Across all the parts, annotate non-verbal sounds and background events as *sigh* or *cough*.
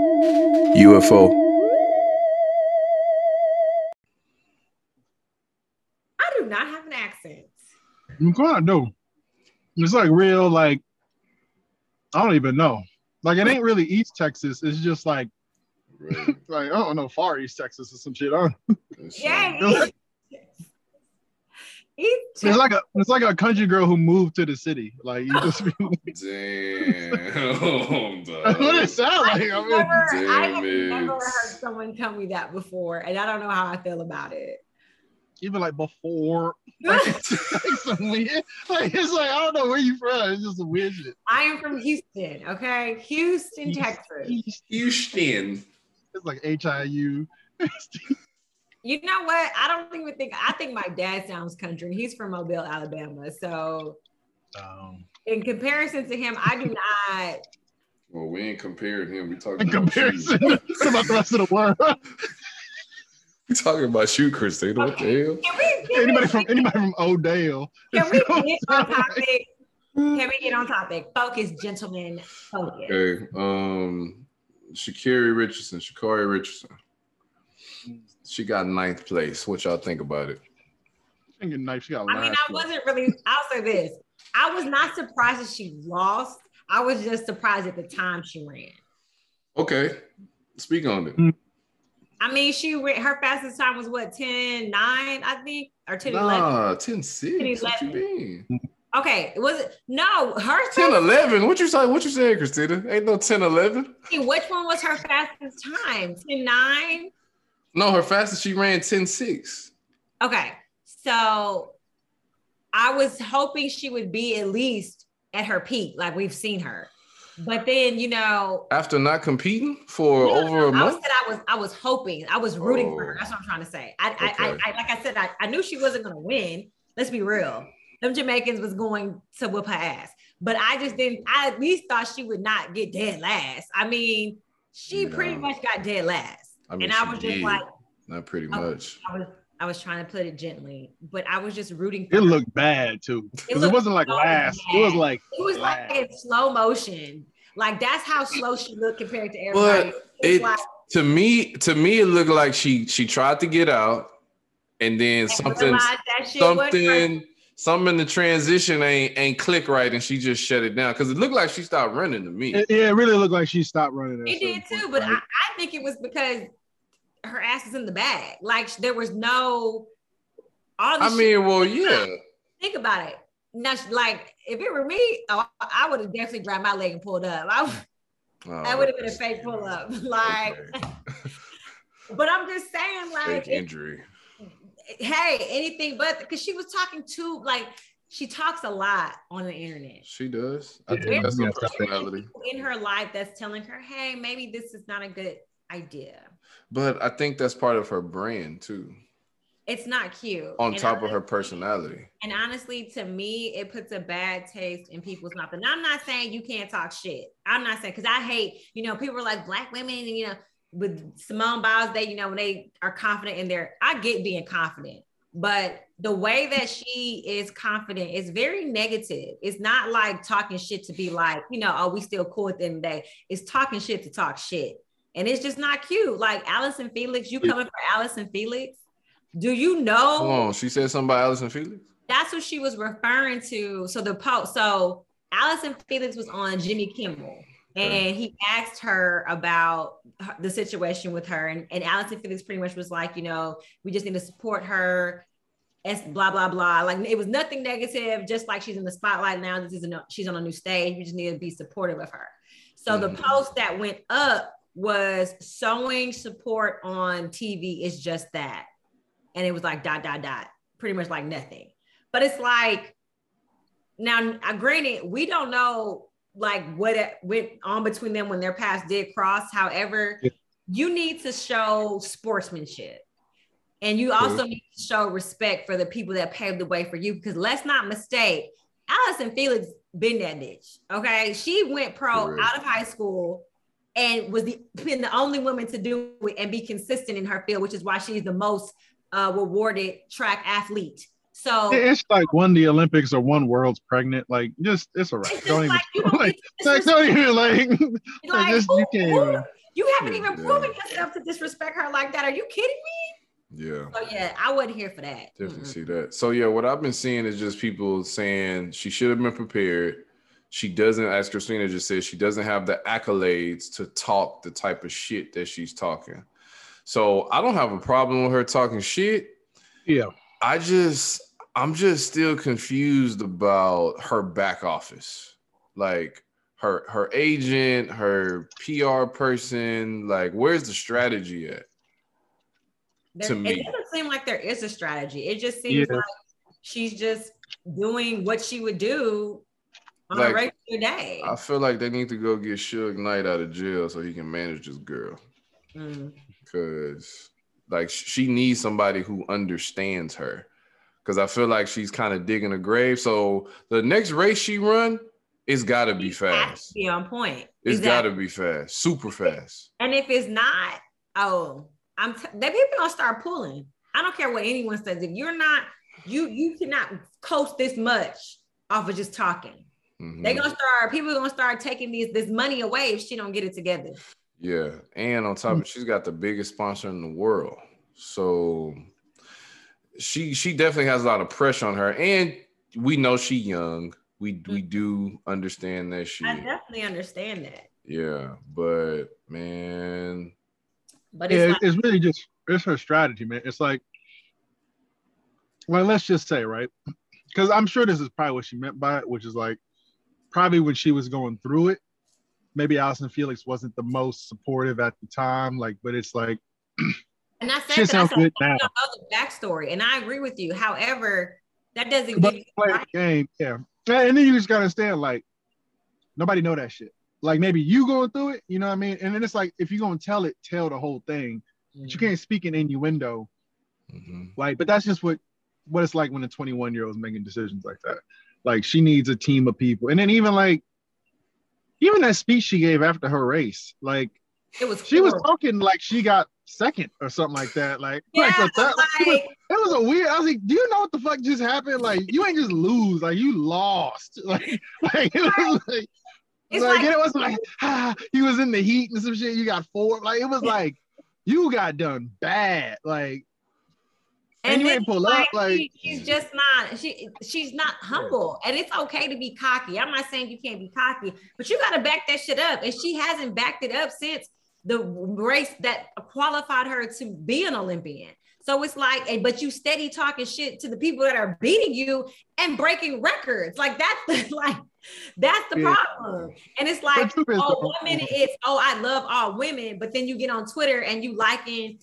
UFO. I do not have an accent. You kind of do. It's like real, like I don't even know. Like it ain't really East Texas. It's just like Right. *laughs* like I don't know, Far East Texas or some shit. I don't, Yeah, right. he's, it's like a it's like a country girl who moved to the city. Like you just *laughs* Damn. *laughs* that's what it dog. sounds like. I I've mean, never, I have it. never heard someone tell me that before, and I don't know how I feel about it. even like before, *laughs* like, it's like weird. Like it's like I don't know where you from. It's just some weird shit. I am from Houston, okay? Houston, Texas. Houston. It's like H I U. You know what? I don't even think I think my dad sounds country. and He's from Mobile, Alabama. So Um, in comparison to him, I do not Well, we ain't comparing him. We talking in about comparison *laughs* to about the rest of the world. We talking about you, Christina. What the hell? can we can anybody we, from anybody from Odell. can we *laughs* get on topic? Can we get on topic? Focus, gentlemen. Focus. Okay. Um, Shakiri Richardson, Sha'Carri Richardson. She got ninth place. What y'all think about it? Thinking knife. She got I mean, I place. wasn't really, I'll say this. I was not surprised that she lost. I was just surprised at the time she ran. Okay. Speak on it. Mm. I mean, she ran, her fastest time was what, 10 9, I think, or 10 11. Nah, 10 6. What you mean? Okay, was it no her 10 11. What you say? What you saying, Christina? Ain't no 10 11. Which one was her fastest time? 10 9? No, her fastest she ran 10 6. Okay, so I was hoping she would be at least at her peak, like we've seen her. But then, you know, After not competing for No, over a I month? said I was I was hoping I was rooting for her. Oh. That's what I'm trying to say. I, I, I, I like I said I, I knew she wasn't gonna win. Let's be real. Them Jamaicans was going to whip her ass, but I just didn't. I at least thought she would not get dead last. I mean, she pretty much got dead last, I mean, and I she was just did. like, Not pretty Oh. much. I was I was trying to put it gently, but I was just rooting for It her. looked bad too. Because it, looked wasn't like so last. It was like It was like in slow motion. Like that's how slow she looked compared to everybody. But It's it like, to me, to me, it looked like she she tried to get out, and then and something realized that shit wasn't something something in the transition ain't ain't click right, and she just shut it down because it looked like she stopped running to me. It, yeah, it really looked like she stopped running. at a It did too, point, but right? I, I think it was because her ass is in the bag. Like there was no all the I shit- mean, well, yeah, think about it. Now, like if it were me, oh, I would have definitely grabbed my leg and pulled up. I, Oh, that would have been a fake pull up. *laughs* Like, okay. *laughs* but I'm just saying, like, fake it- injury. Hey, anything but because she was talking too, like, she talks a lot on the internet. She does. I Yeah, think that's her yes, I think- personality. In her life, that's telling her, hey, maybe this is not a good idea. But I think that's part of her brand too, It's not cute. on And top of her personality. And honestly, to me, it puts a bad taste in people's mouth. And I'm not saying you can't talk shit. I'm not saying because I hate, you know, people are like black women, and you know, with Simone Biles, they, you know, when they are confident in their, I get being confident, but the way that she is confident is very negative. It's not like talking shit to be like, you know, oh, we still cool at the end of the day. It's talking shit to talk shit. And it's just not cute. Like Allison Felix, you coming for Allison Felix? Do you know? Hold on, she said something about Allison Felix. that's what she was referring to. So the post, so Allison Felix was on Jimmy Kimmel, and he asked her about the situation with her, and, and Allison Felix pretty much was like, you know, we just need to support her. It's blah blah blah. Like it was nothing negative. Just like she's in the spotlight now. This is a, she's on a new stage. We just need to be supportive of her. So the Mhm. post that went up was showing support on TV is just that, and it was like dot dot dot, pretty much like nothing. But it's like now, granted, we don't know like what it went on between them when their paths did cross. However, Yeah. you need to show sportsmanship. And you also need to show respect for the people that paved the way for you. Because let's not mistake, Allison Felix been that bitch. Okay. She went pro Correct. out of high school and was the been the only woman to do it and be consistent in her field, which is why she's the most uh, rewarded track athlete. So it's like won the Olympics or one world's pregnant. Like, just it's all right. it's *laughs* Don't even like you *laughs* don't like, it's like don't even like. like, just- who- you can't who- You haven't even Yeah. proven yourself to disrespect her like that. Are you kidding me? Yeah. Oh yeah, I wasn't here for that. Definitely Mm-mm. see that. So yeah, what I've been seeing is just people saying she should have been prepared. She doesn't, as Christina just said, she doesn't have the accolades to talk the type of shit that she's talking. So I don't have a problem with her talking shit. Yeah. I just, I'm just still confused about her back office, like her her agent, her PR person. Like, where's the strategy at? There- to me. it doesn't seem like there is a strategy. It just seems Yeah. like she's just doing what she would do on Like, a regular day. I feel like they need to go get Suge Knight out of jail so he can manage this girl. Mm. because like she needs somebody who understands her because i feel like she's kind of digging a grave so the next race she run it's got to be fast be on point. it's Exactly. got to be fast super fast And if it's not, oh, I'm t- that people gonna start pulling. I don't care what anyone says. If you're not, you you cannot coast this much off of just talking. Mhm. They gonna start. People gonna start taking these this money away if she don't get it together. yeah and on top of it she's got the biggest sponsor in the world so she she definitely has a lot of pressure on her and we know she young we we do understand that she I definitely understand that, Mm-hmm. yeah but man but it's yeah, like, it's really just it's her strategy, man. It's like, well, let's just say, right? Because I'm sure this is probably what she meant by it, which is like, probably when she was going through it, maybe Allison Felix wasn't the most supportive at the time, like, but it's like, *clears throat* and I said shit that I sounds said, good I now. don't know the backstory, and I agree with you. However, that doesn't But give you play right. the game, yeah. And then you just gotta stand like, nobody know that shit. Like maybe you going through it, you know what I mean? And then it's like, if you're gonna tell it, tell the whole thing. But you can't speak in innuendo mhm. Like, but that's just what what it's like when a 21 year old is making decisions like that. Like, she needs a team of people, and then even like, even that speech she gave after her race, like It was she was talking like she got second or something like that. Like, yeah, like, that, like, it was a weird. I was like, do you know what the fuck just happened? Like, you ain't just lose, like you lost. *laughs* Like, like it was like. It's like, like- it wasn't like ah, he was in the heat and some shit. You got four. Like it was like you got done bad. Like and you then ain't pull like, up, like- she- she's just not she she's not humble and it's okay to be cocky i'm not saying you can't be cocky but you got to back that shit up and she hasn't backed it up since the race that qualified her to be an olympian so it's like but you steady talking shit to the people that are beating you and breaking records like that's the, *laughs* like that's the Yeah. problem and it's like But truth is, oh one minute it's oh i love all women but then you get on twitter and you liking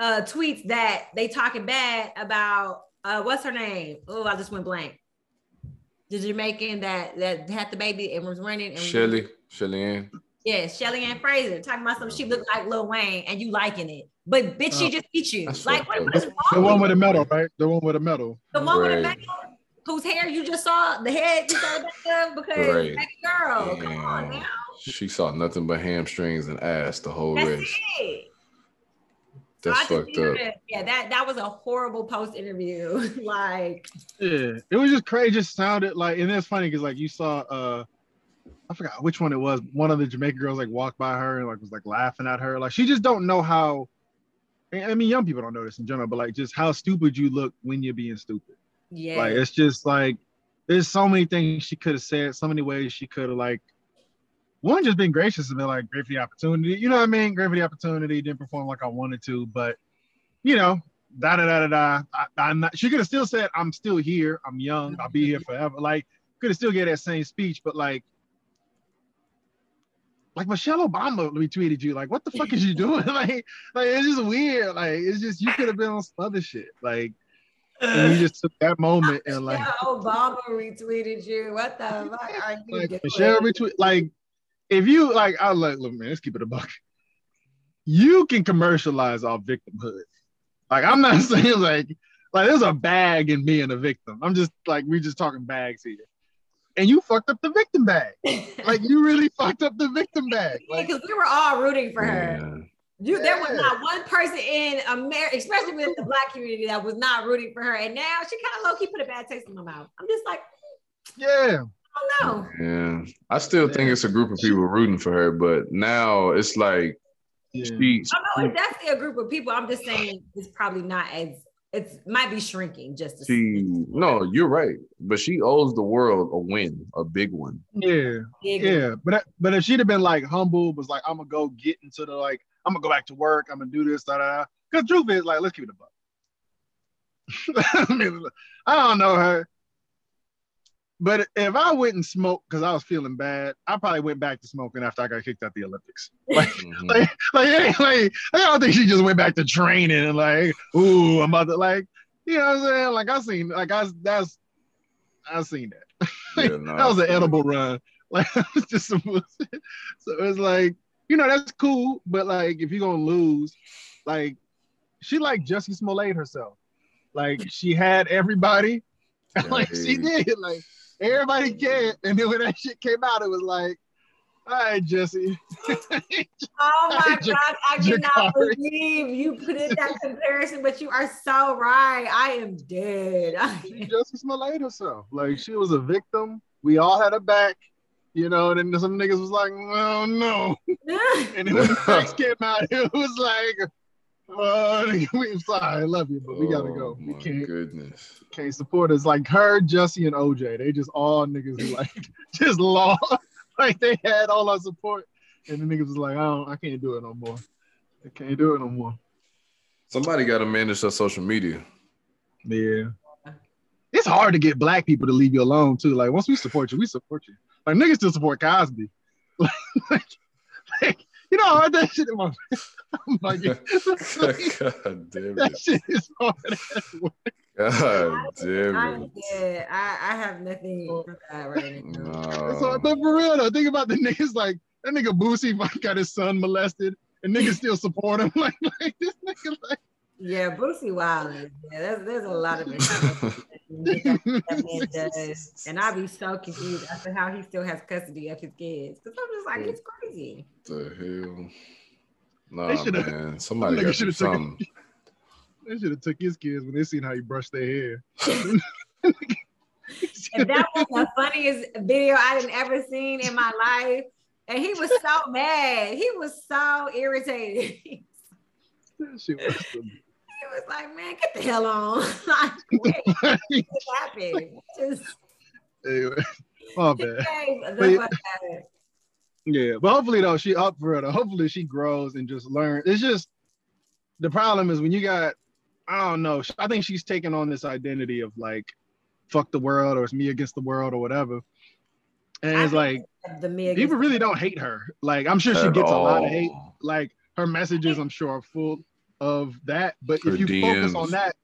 uh tweets that they talking bad about uh what's her name? Oh, I just went blank. The Jamaican that that had the baby and was running and Shelly, Shelly Ann. Yeah, Shelly Ann Fraser talking about some she looked like Lil Wayne and you liking it. But bitch, she Oh. just beat you. That's Like what, what is wrong the one with with the medal, right? The one with the medal. the one with the medal, whose hair you just saw, the head you saw back up because Right. baby girl, come on now. She saw nothing but hamstrings and ass the whole That's race. it. That's I just fucked up. Yeah, that that was a horrible post interview. *laughs* like Yeah, it was just crazy. It just sounded like, and it's funny because like you saw, uh I forgot which one it was. One of the Jamaican girls like walked by her and like was like laughing at her. Like she just don't know how. I mean, young people don't know this in general, but like just how stupid you look when you're being stupid. yeah. Like it's just like there's so many things she could have said, so many ways she could have like one just been gracious and been like great for the opportunity. You know what I mean? Great for the opportunity. Didn't perform like I wanted to, but you know, da da da da da. I, I'm not. She could have still said, "I'm still here. I'm young. I'll be here mm-hmm. forever." Like could have still get that same speech, but like. Like Michelle Obama retweeted you. Like, what the fuck is you doing? *laughs* like, like it's just weird. Like, it's just you could have been on some other shit. Like, and you just took that moment and like, Yeah, Obama retweeted you. What the fuck are you like doing? Michelle retweet. Like, if you like, I like, look, man, let's keep it a buck. You can commercialize our victimhood. Like, I'm not *laughs* saying like, like there's a bag in being a victim. I'm just like, we just talking bags here. And you fucked up the victim bag. Like, you really *laughs* fucked up the victim bag. Like, because we were all rooting for her. Yeah. You, there was not one person in America, especially within the *laughs* black community, that was not rooting for her. And now she kind of low key put a bad taste in my mouth. I'm just like, yeah. I don't know. Yeah. I still think it's a group of people rooting for her, but now it's like Yeah. She, Oh no, it's definitely a group of people. I'm just saying it's probably not as it's might be shrinking just a she, no, you're right, but she owes the world a win, a big one. Yeah. big- Yeah. But but if she'd have been like humble, was like, I'm gonna go get into the like, I'm gonna go back to work, I'm gonna do this, da da. Because truth is, like, let's keep it a buck. *laughs* I mean, I don't know her. But if I wouldn't smoke because I was feeling bad, I probably went back to smoking after I got kicked out the Olympics. *laughs* Like, Mhm. like, like, like, I don't think she just went back to training and like, ooh, I'm about to like, you know what I'm saying? Like I seen, like I that's, I seen that. *laughs* Yeah, no, that was an edible run. *laughs* Like it was just some bullshit. So it's like, you know, that's cool, but like if you're gonna lose, like she like Jussie Smollett herself. Like she had everybody, like she did, like everybody cared, and then when that shit came out, it was like, all right, Jesse. *laughs* Oh my Ja- god, I cannot believe you put in that comparison, but you are so right. I am dead. *laughs* Jussie Smollett herself. Like she was a victim. We all had her back. You know, and then some niggas was like, oh no. *laughs* And then when the facts came out, it was like, oh, *laughs* we, I'm sorry, I love you, but we gotta go. Oh, We can't goodness. can't support us. Like her, Jussie, and OJ, they just all niggas *laughs* like just lost. *laughs* like they had all our support, and the niggas was like, I don't, I can't do it no more. I can't do it no more. Somebody got to manage their social media. Yeah. It's hard to get black people to leave you alone too. Like once we support you, we support you. Like niggas still support Cosby. Like, like, you know, I heard that shit in my *laughs* *laughs* *laughs* I'm like, God damn it. that it. shit is hard. as well. God damn I'm it. Yeah, I, I have nothing oh. for that right now. So, but for real though, think about the niggas like that nigga Boosie fucking got his son molested and niggas still support him. Like, like this nigga like Yeah, Boosie Wilder. Yeah, there's, there's a lot of it that man does. And I'd be so confused as to how he still has custody of his kids. Because I'm just like, it's crazy. the hell? They Nah, shoulda- man. Somebody got to do shoulda took something. *laughs* they should have took his kids when they seen how he brushed their hair. *laughs* And that was the funniest video I didn't ever seen in my life. And he was so mad. He was so irritated. he *laughs* That shit was some- was like, man, get the hell on. *laughs* like, *laughs* wait, what happened? Just anyway, my *laughs* bad. behave But- fuck out of it. Yeah, but hopefully though she up for it. Hopefully she grows and just learn. It's just the problem is when you got, I don't know. I think she's taking on this identity of like, fuck the world or it's me against the world or whatever. And I it's like the Meg people really don't hate her. Like I'm sure she At gets a lot of hate. Like her messages, I'm sure are full of that. But Her if you focus on that,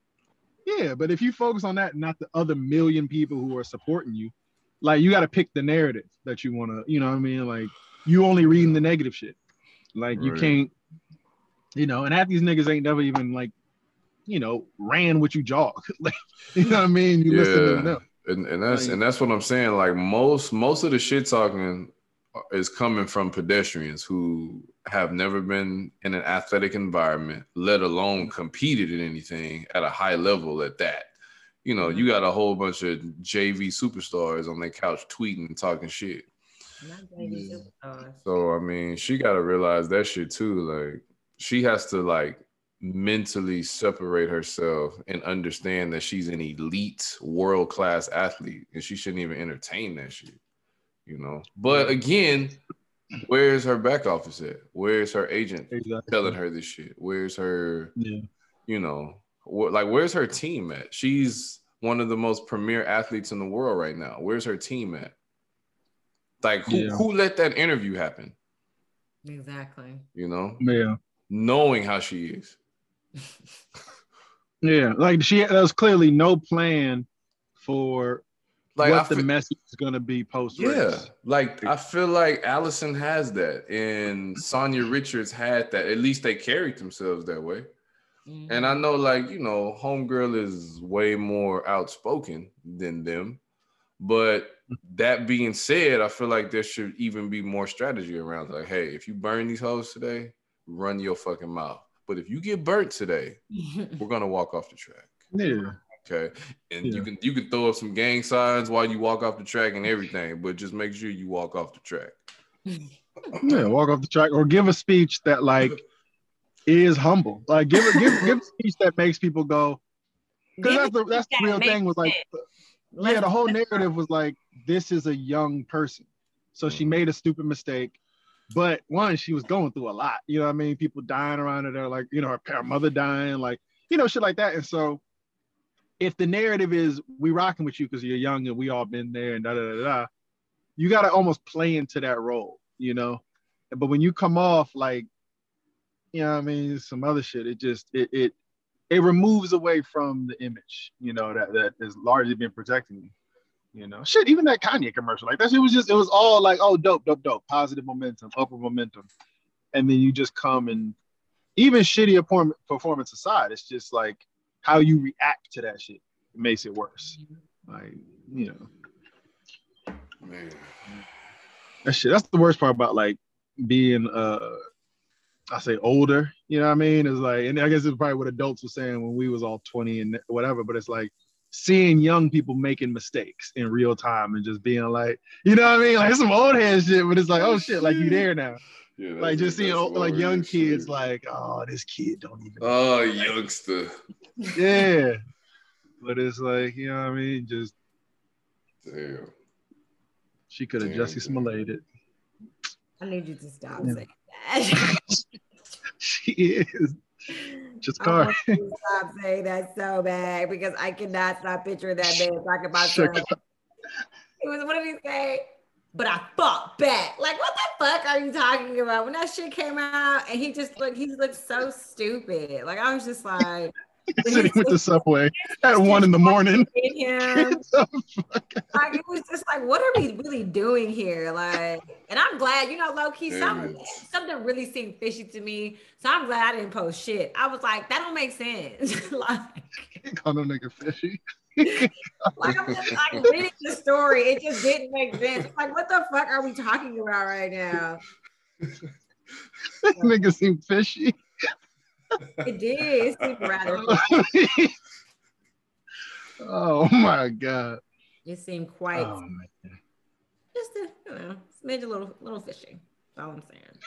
yeah. But if you focus on that, not the other million people who are supporting you, like you got to pick the narrative that you want to. You know what I mean? Like you only reading the negative shit. Like you can't. You know, and half these niggas ain't never even like, you know, ran what you jog. *laughs* like you know what I mean? You listen to Yeah. them. And, and that's Like- and that's what I'm saying. Like most most of the shit talking is coming from pedestrians who have never been in an athletic environment, let alone competed in anything at a high level at that. You know, you got a whole bunch of JV superstars on their couch tweeting and talking shit. So I mean, she got to realize that shit too. Like she has to like mentally separate herself and understand that she's an elite world class athlete and she shouldn't even entertain that shit. You know. But again, where's her back office at? Where's her agent Exactly. telling her this shit? Where's her, Yeah. you know, wh- like where's her team at? She's one of the most premier athletes in the world right now. Where's her team at? Like who, Yeah. who let that interview happen? Exactly. You know, Yeah. knowing how she is. *laughs* Yeah. Like she there was clearly no plan for Like I what the feel, message is gonna be post yeah, like I feel like Allison has that, and Sanya Richards had that. At least they carried themselves that way. Mhm. And I know, like you know, Homegirl is way more outspoken than them. But that being said, I feel like there should even be more strategy around. Like, hey, if you burn these hoes today, run your fucking mouth. But if you get burnt today, *laughs* we're gonna walk off the track. Yeah. Okay. And you can you can throw up some gang signs while you walk off the track and everything, but just make sure you walk off the track. *laughs* Yeah. Walk off the track or give a speech that like is humble. Like give it, give *laughs* give a speech that makes people go. Because that's the that's the real thing was like, yeah, the whole narrative was like this is a young person, so she mm-hmm. made a stupid mistake. But one, she was going through a lot. You know what I mean? People dying around her, like you know her, her mother dying, like you know shit like that. And so, if the narrative is we rocking with you because you're young and we all been there and da da da da, you got to almost play into that role, you know. But when you come off like you know, I mean, some other shit. It just it it it removes away from the image, you know, that that has largely been protecting me. You know, shit. Even that Kanye commercial, like that shit was just it was all like, oh, dope, dope, dope, positive momentum, upward momentum, and then you just come and even shitty performance aside, it's just like how you react to that shit makes it worse. Like you know, man, that shit. That's the worst part about like being uh I say older, you know what I mean? It's like, and I guess it's probably what adults were saying when we was all 20 and whatever, but it's like seeing young people making mistakes in real time and just being like, you know what I mean? Like some old head shit, but it's like, oh shit, like you there now. Yeah, like just seeing old, like young kids, shit. like, oh, this kid don't even. Oh, youngster. yeah, *laughs* but it's like, you know what I mean? Just damn. She could have Jussie Smollett it. I need you to stop yeah. saying that. *laughs* she is. Just car. Stop saying that so bad because I cannot stop picturing that man talking about sure. It was what did he say? But I fought back. Like, what the fuck are you talking about? When that shit came out and he just looked, he looked so stupid. Like I was just like sitting with the subway at one in the morning. Him. *laughs* like it was just like, what are we really doing here? Like, and I'm glad, you know, low key, something something really seemed fishy to me. So I'm glad I didn't post shit. I was like, that don't make sense. *laughs* like, *laughs* call no nigga fishy. *laughs* like I'm just like reading the story, it just didn't make sense. Like, what the fuck are we talking about right now? nigga seem fishy. It did. It seemed rather. *laughs* oh my god. It seemed quite. Oh, just a, you know, smidge a little, little fishy. That's all I'm saying.